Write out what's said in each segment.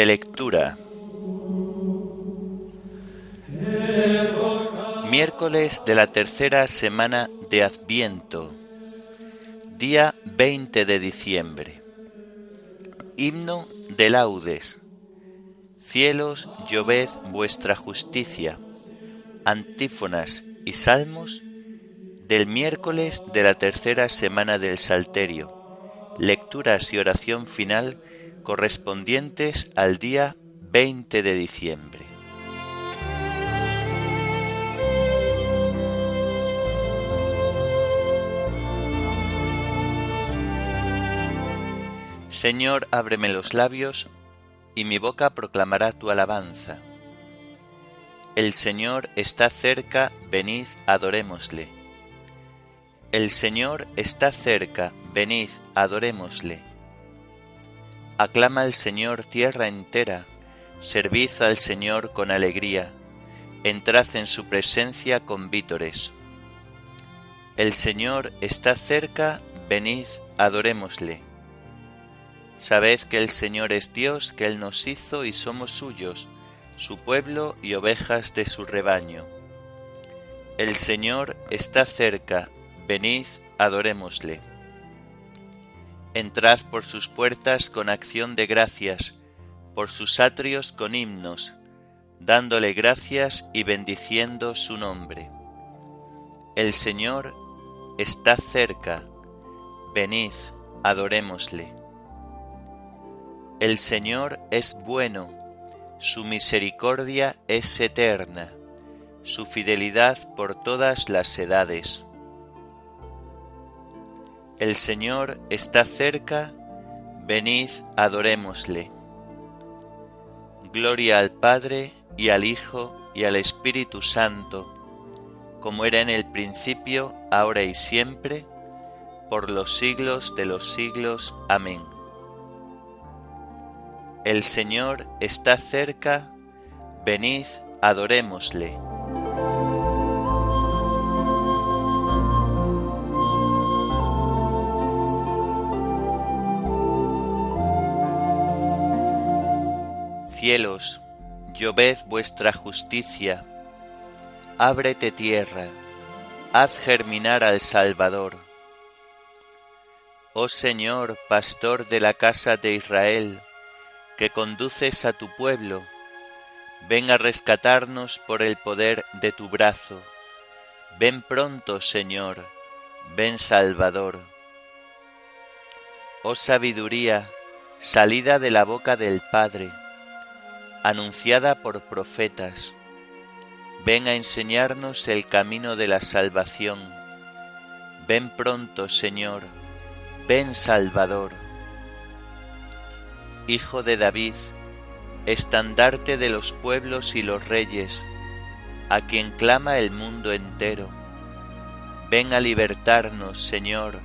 De lectura. Miércoles de la tercera semana de Adviento, día 20 de diciembre. Himno de laudes. Cielos, lloved vuestra justicia. Antífonas y salmos del miércoles de la tercera semana del Salterio. Lecturas y oración final correspondientes al día 20 de diciembre. Señor, ábreme los labios, y mi boca proclamará tu alabanza. El Señor está cerca, venid, adorémosle. El Señor está cerca, venid, adorémosle. Aclama al Señor tierra entera, servid al Señor con alegría, entrad en su presencia con vítores. El Señor está cerca, venid, adorémosle. Sabed que el Señor es Dios, que Él nos hizo y somos suyos, su pueblo y ovejas de su rebaño. El Señor está cerca, venid, adorémosle. Entrad por sus puertas con acción de gracias, por sus atrios con himnos, dándole gracias y bendiciendo su nombre. El Señor está cerca, venid, adorémosle. El Señor es bueno, su misericordia es eterna, su fidelidad por todas las edades. El Señor está cerca, venid, adorémosle. Gloria al Padre y al Hijo y al Espíritu Santo, como era en el principio, ahora y siempre, por los siglos de los siglos. Amén. El Señor está cerca, venid, adorémosle. Cielos, lloved vuestra justicia, ábrete tierra, haz germinar al Salvador. Oh Señor, pastor de la casa de Israel, que conduces a tu pueblo, ven a rescatarnos por el poder de tu brazo. Ven pronto, Señor, ven Salvador. Oh sabiduría, salida de la boca del Padre, anunciada por profetas. Ven a enseñarnos el camino de la salvación. Ven pronto, Señor, ven Salvador. Hijo de David, estandarte de los pueblos y los reyes, a quien clama el mundo entero. Ven a libertarnos, Señor,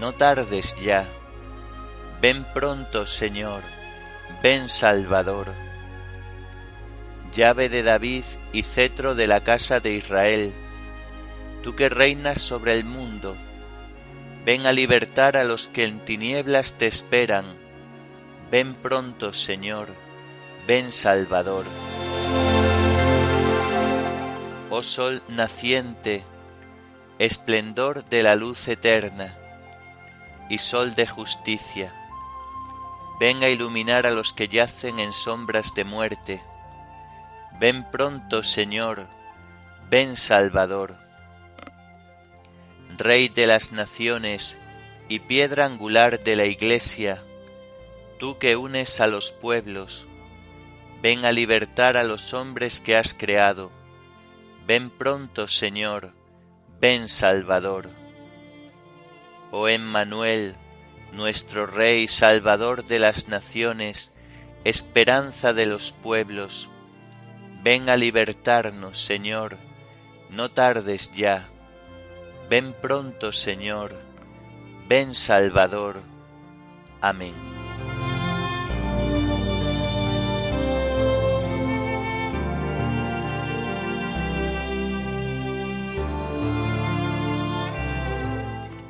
no tardes ya. Ven pronto, Señor, ven Salvador llave de David y cetro de la casa de Israel, tú que reinas sobre el mundo, ven a libertar a los que en tinieblas te esperan, ven pronto, Señor, ven Salvador. Oh sol naciente, esplendor de la luz eterna, y sol de justicia, ven a iluminar a los que yacen en sombras de muerte, Ven pronto, Señor, ven Salvador. Rey de las naciones y piedra angular de la Iglesia, tú que unes a los pueblos, ven a libertar a los hombres que has creado. Ven pronto, Señor, ven Salvador. Oh Emmanuel, nuestro Rey Salvador de las naciones, esperanza de los pueblos, Ven a libertarnos, Señor, no tardes ya. Ven pronto, Señor, ven Salvador. Amén.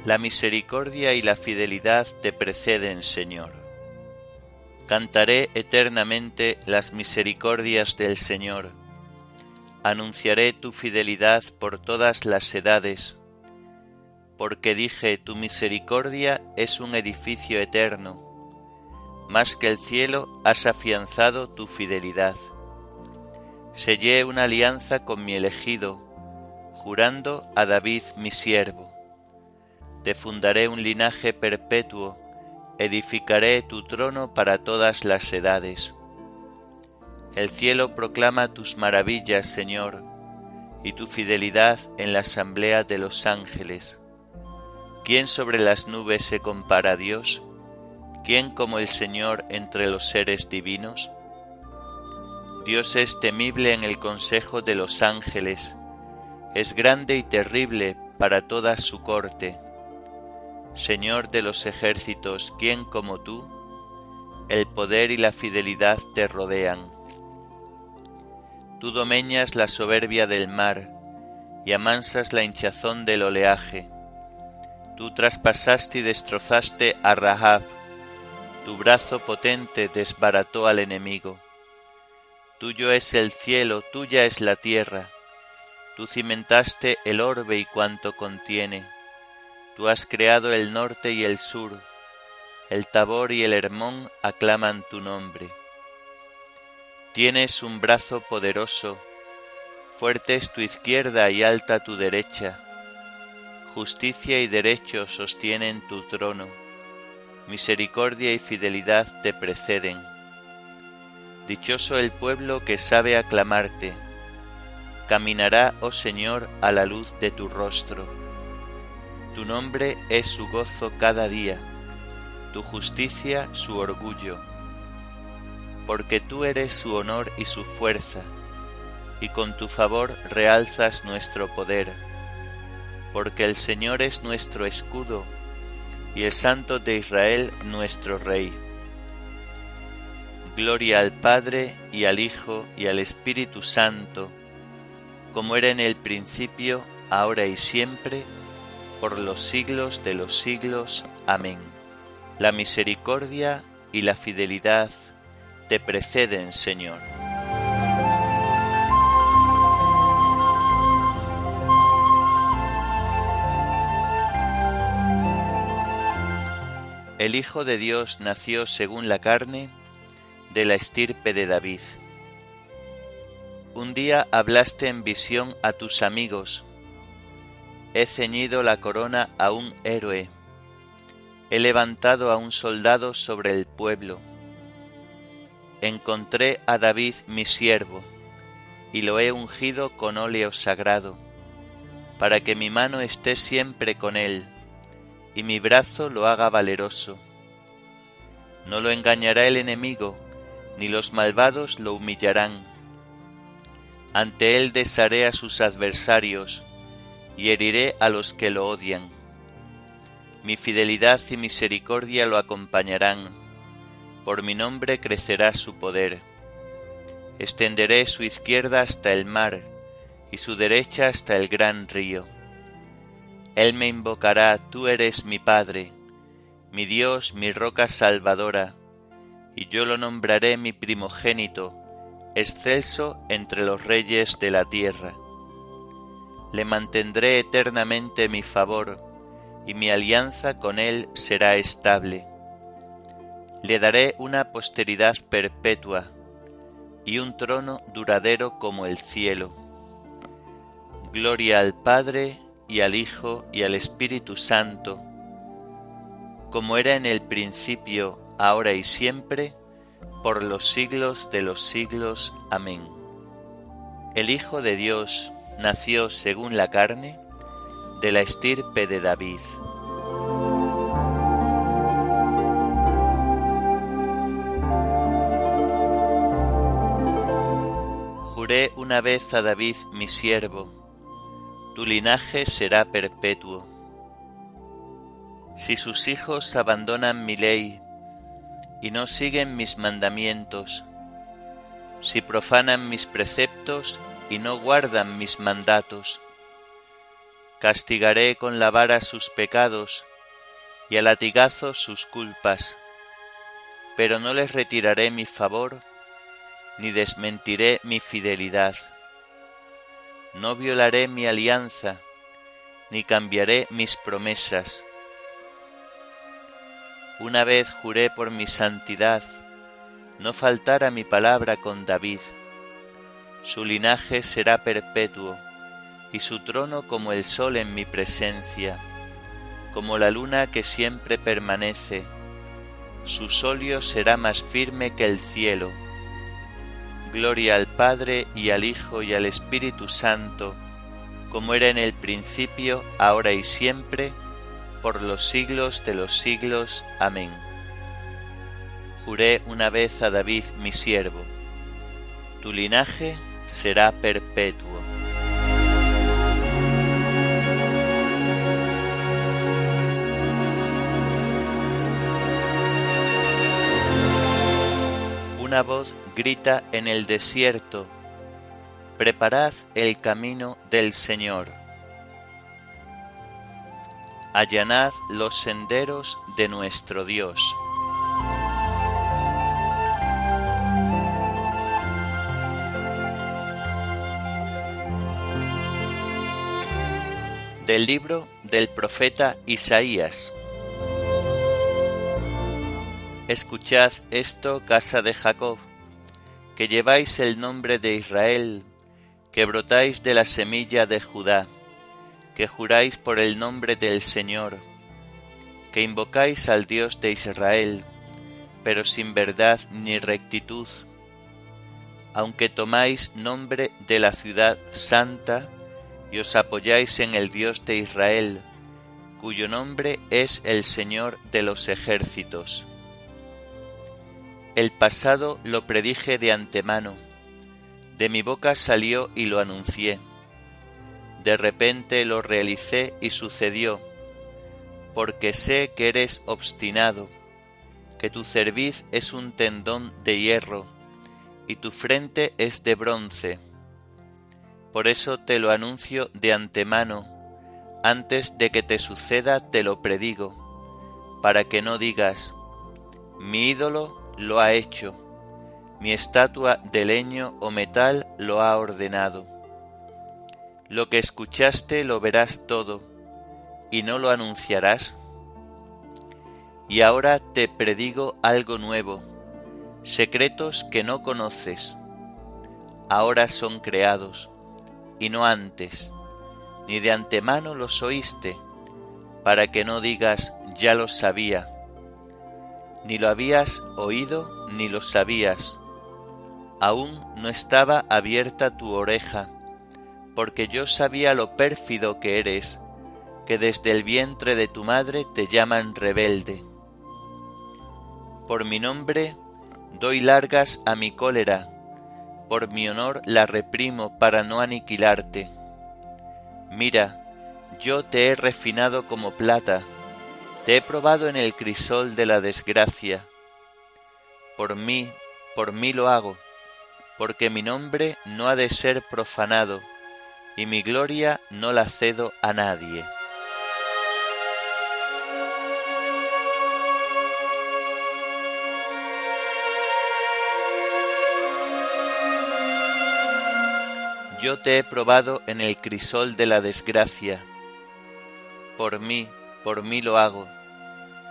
La misericordia y la fidelidad te preceden, Señor. Cantaré eternamente las misericordias del Señor. Anunciaré tu fidelidad por todas las edades, porque dije, tu misericordia es un edificio eterno. Más que el cielo has afianzado tu fidelidad. Sellé una alianza con mi elegido, jurando a David mi siervo. Te fundaré un linaje perpetuo edificaré tu trono para todas las edades. El cielo proclama tus maravillas, Señor, y tu fidelidad en la asamblea de los ángeles. ¿Quién sobre las nubes se compara a Dios? ¿Quién como el Señor entre los seres divinos? Dios es temible en el consejo de los ángeles, es grande y terrible para toda su corte Señor de los ejércitos, ¿quién como tú? El poder y la fidelidad te rodean. Tú domeñas la soberbia del mar y amansas la hinchazón del oleaje. Tú traspasaste y destrozaste a Rahab, tu brazo potente desbarató al enemigo. Tuyo es el cielo, tuya es la tierra, tú cimentaste el orbe y cuanto contiene Tú has creado el norte y el sur, el Tabor y el Hermón aclaman tu nombre. Tienes un brazo poderoso, fuerte es tu izquierda y alta tu derecha. Justicia y derecho sostienen tu trono, misericordia y fidelidad te preceden. Dichoso el pueblo que sabe aclamarte, caminará, oh Señor, a la luz de tu rostro tu nombre es su gozo cada día, tu justicia su orgullo, porque tú eres su honor y su fuerza, y con tu favor realzas nuestro poder, porque el Señor es nuestro escudo, y el Santo de Israel nuestro Rey. Gloria al Padre y al Hijo y al Espíritu Santo, como era en el principio, ahora y siempre, por los siglos de los siglos. Amén. La misericordia y la fidelidad te preceden, Señor. El Hijo de Dios nació según la carne de la estirpe de David. Un día hablaste en visión a tus amigos, He ceñido la corona a un héroe, he levantado a un soldado sobre el pueblo. Encontré a David mi siervo, y lo he ungido con óleo sagrado, para que mi mano esté siempre con él, y mi brazo lo haga valeroso. No lo engañará el enemigo, ni los malvados lo humillarán. Ante él desharé a sus adversarios, y heriré a los que lo odian. Mi fidelidad y misericordia lo acompañarán, por mi nombre crecerá su poder. Extenderé su izquierda hasta el mar y su derecha hasta el gran río. Él me invocará, tú eres mi Padre, mi Dios, mi roca salvadora, y yo lo nombraré mi primogénito, excelso entre los reyes de la tierra le mantendré eternamente mi favor, y mi alianza con él será estable. Le daré una posteridad perpetua, y un trono duradero como el cielo. Gloria al Padre, y al Hijo, y al Espíritu Santo, como era en el principio, ahora y siempre, por los siglos de los siglos. Amén. El Hijo de Dios, nació según la carne de la estirpe de David. Juré una vez a David mi siervo, tu linaje será perpetuo. Si sus hijos abandonan mi ley y no siguen mis mandamientos, si profanan mis preceptos y no guardan mis mandatos. Castigaré con la vara sus pecados y a latigazo sus culpas. pero no les retiraré mi favor, ni desmentiré mi fidelidad. No violaré mi alianza, ni cambiaré mis promesas. Una vez juré por mi santidad, no faltara mi palabra con David. Su linaje será perpetuo, y su trono como el sol en mi presencia, como la luna que siempre permanece. Su solio será más firme que el cielo. Gloria al Padre y al Hijo y al Espíritu Santo, como era en el principio, ahora y siempre, por los siglos de los siglos. Amén. Juré una vez a David mi siervo, tu linaje será perpetuo. Una voz grita en el desierto, preparad el camino del Señor. Allanad los senderos de nuestro Dios. Del libro del profeta Isaías. Escuchad esto, casa de Jacob, que lleváis el nombre de Israel, que brotáis de la semilla de Judá, que juráis por el nombre del Señor, que invocáis al Dios de Israel, pero sin verdad ni rectitud, aunque tomáis nombre de la ciudad santa y os apoyáis en el Dios de Israel, cuyo nombre es el Señor de los ejércitos. El pasado lo predije de antemano, de mi boca salió y lo anuncié. De repente lo realicé y sucedió, porque sé que eres obstinado, que tu cerviz es un tendón de hierro, y tu frente es de bronce. Por eso te lo anuncio de antemano, antes de que te suceda te lo predigo, para que no digas, mi ídolo lo ha hecho, mi estatua de leño o metal lo ha ordenado. Lo que escuchaste lo verás todo, y no lo anunciarás. Y ahora te predigo algo nuevo, secretos que no conoces. Ahora son creados, y no antes, ni de antemano los oíste, para que no digas ya lo sabía ni lo habías oído ni lo sabías. Aún no estaba abierta tu oreja, porque yo sabía lo pérfido que eres, que desde el vientre de tu madre te llaman rebelde. Por mi nombre doy largas a mi cólera, por mi honor la reprimo para no aniquilarte. Mira, yo te he refinado como plata, te he probado en el crisol de la desgracia. Por mí, por mí lo hago, porque mi nombre no ha de ser profanado, y mi gloria no la cedo a nadie. Yo te he probado en el crisol de la desgracia. Por mí, por mí lo hago,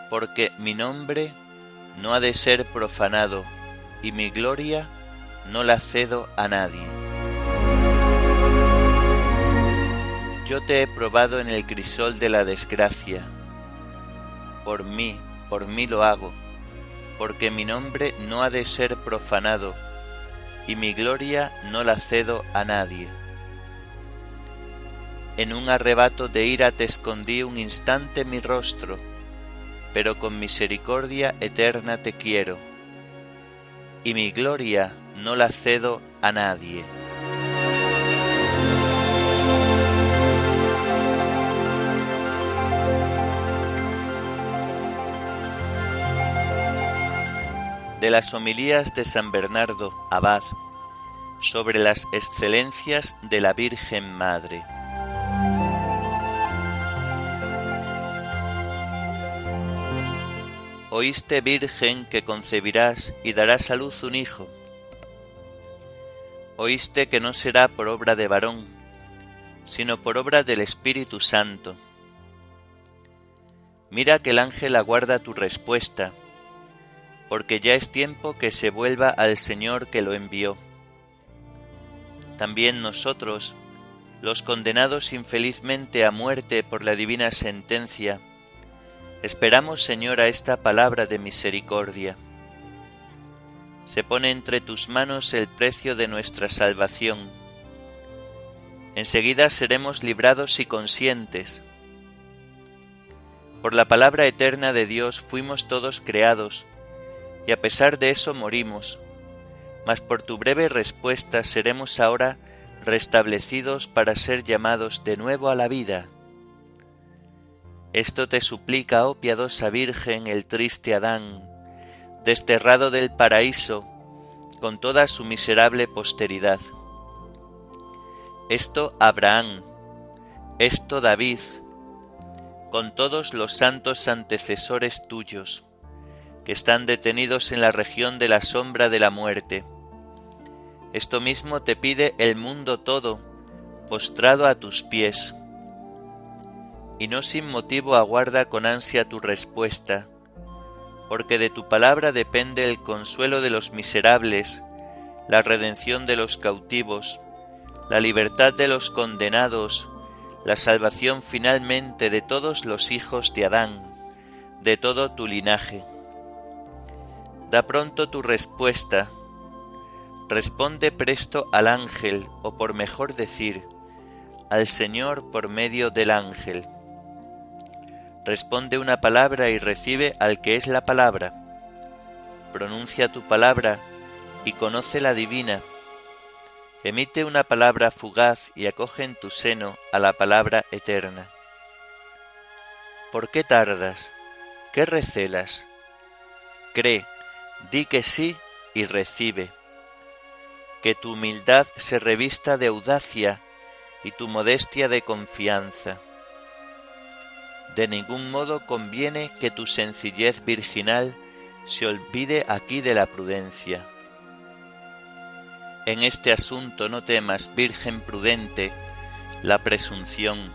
porque mi nombre no ha de ser profanado y mi gloria no la cedo a nadie. Yo te he probado en el crisol de la desgracia. Por mí, por mí lo hago, porque mi nombre no ha de ser profanado y mi gloria no la cedo a nadie. En un arrebato de ira te escondí un instante mi rostro, pero con misericordia eterna te quiero, y mi gloria no la cedo a nadie. De las homilías de San Bernardo Abad sobre las excelencias de la Virgen Madre. Oíste virgen que concebirás y darás a luz un hijo. Oíste que no será por obra de varón, sino por obra del Espíritu Santo. Mira que el ángel aguarda tu respuesta, porque ya es tiempo que se vuelva al Señor que lo envió. También nosotros, los condenados infelizmente a muerte por la divina sentencia, Esperamos, Señor, a esta palabra de misericordia. Se pone entre tus manos el precio de nuestra salvación. Enseguida seremos librados y conscientes. Por la palabra eterna de Dios fuimos todos creados, y a pesar de eso morimos, mas por tu breve respuesta seremos ahora restablecidos para ser llamados de nuevo a la vida. Esto te suplica, oh piadosa Virgen, el triste Adán, desterrado del paraíso con toda su miserable posteridad. Esto Abraham, esto David, con todos los santos antecesores tuyos, que están detenidos en la región de la sombra de la muerte. Esto mismo te pide el mundo todo, postrado a tus pies y no sin motivo aguarda con ansia tu respuesta, porque de tu palabra depende el consuelo de los miserables, la redención de los cautivos, la libertad de los condenados, la salvación finalmente de todos los hijos de Adán, de todo tu linaje. Da pronto tu respuesta, responde presto al ángel, o por mejor decir, al Señor por medio del ángel responde una palabra y recibe al que es la palabra. Pronuncia tu palabra y conoce la divina. Emite una palabra fugaz y acoge en tu seno a la palabra eterna. ¿Por qué tardas? ¿Qué recelas? Cree, di que sí y recibe. Que tu humildad se revista de audacia y tu modestia de confianza de ningún modo conviene que tu sencillez virginal se olvide aquí de la prudencia. En este asunto no temas, Virgen prudente, la presunción,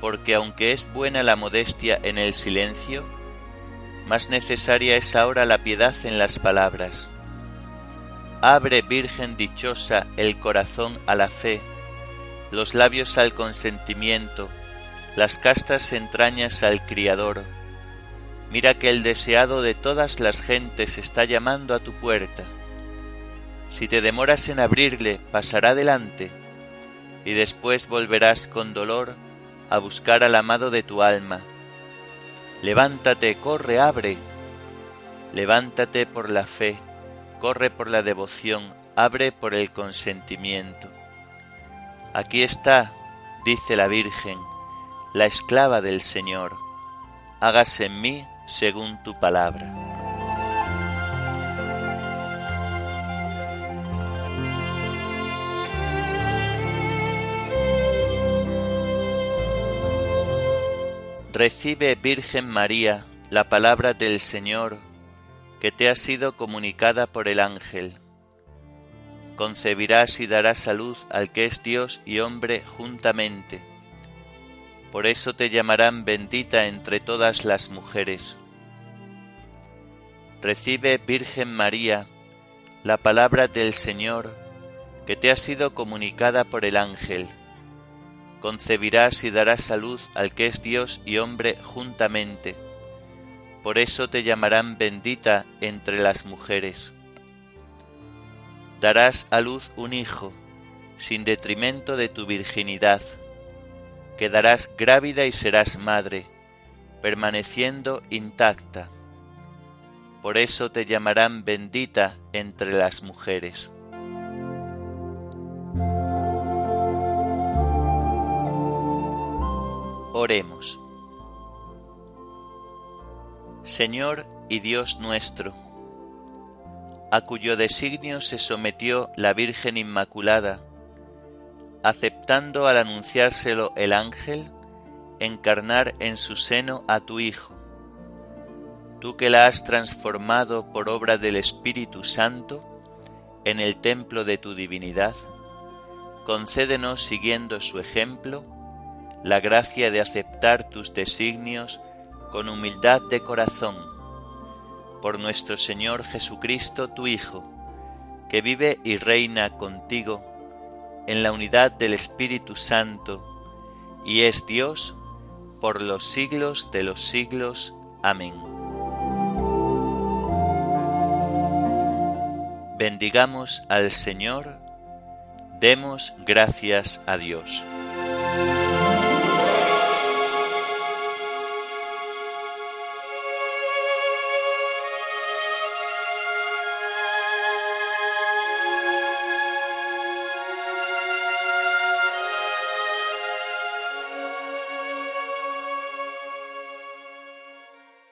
porque aunque es buena la modestia en el silencio, más necesaria es ahora la piedad en las palabras. Abre, Virgen dichosa, el corazón a la fe, los labios al consentimiento, las castas entrañas al Criador. Mira que el deseado de todas las gentes está llamando a tu puerta. Si te demoras en abrirle, pasará delante, y después volverás con dolor a buscar al amado de tu alma. Levántate, corre, abre. Levántate por la fe, corre por la devoción, abre por el consentimiento. Aquí está, dice la Virgen, la esclava del Señor, hágase en mí según tu palabra. Recibe, Virgen María, la palabra del Señor que te ha sido comunicada por el ángel. Concebirás y darás a luz al que es Dios y hombre juntamente por eso te llamarán bendita entre todas las mujeres. Recibe, Virgen María, la palabra del Señor que te ha sido comunicada por el ángel. Concebirás y darás a luz al que es Dios y hombre juntamente. Por eso te llamarán bendita entre las mujeres. Darás a luz un hijo, sin detrimento de tu virginidad quedarás grávida y serás madre, permaneciendo intacta. Por eso te llamarán bendita entre las mujeres. Oremos. Señor y Dios nuestro, a cuyo designio se sometió la Virgen Inmaculada, aceptando al anunciárselo el ángel, encarnar en su seno a tu Hijo. tú que la has transformado por obra del Espíritu Santo en el templo de tu divinidad, concédenos siguiendo su ejemplo la gracia de aceptar tus designios con humildad de corazón, por nuestro Señor Jesucristo, tu Hijo, que vive y reina contigo en la unidad del Espíritu Santo, y es Dios por los siglos de los siglos. Amén. Bendigamos al Señor, demos gracias a Dios.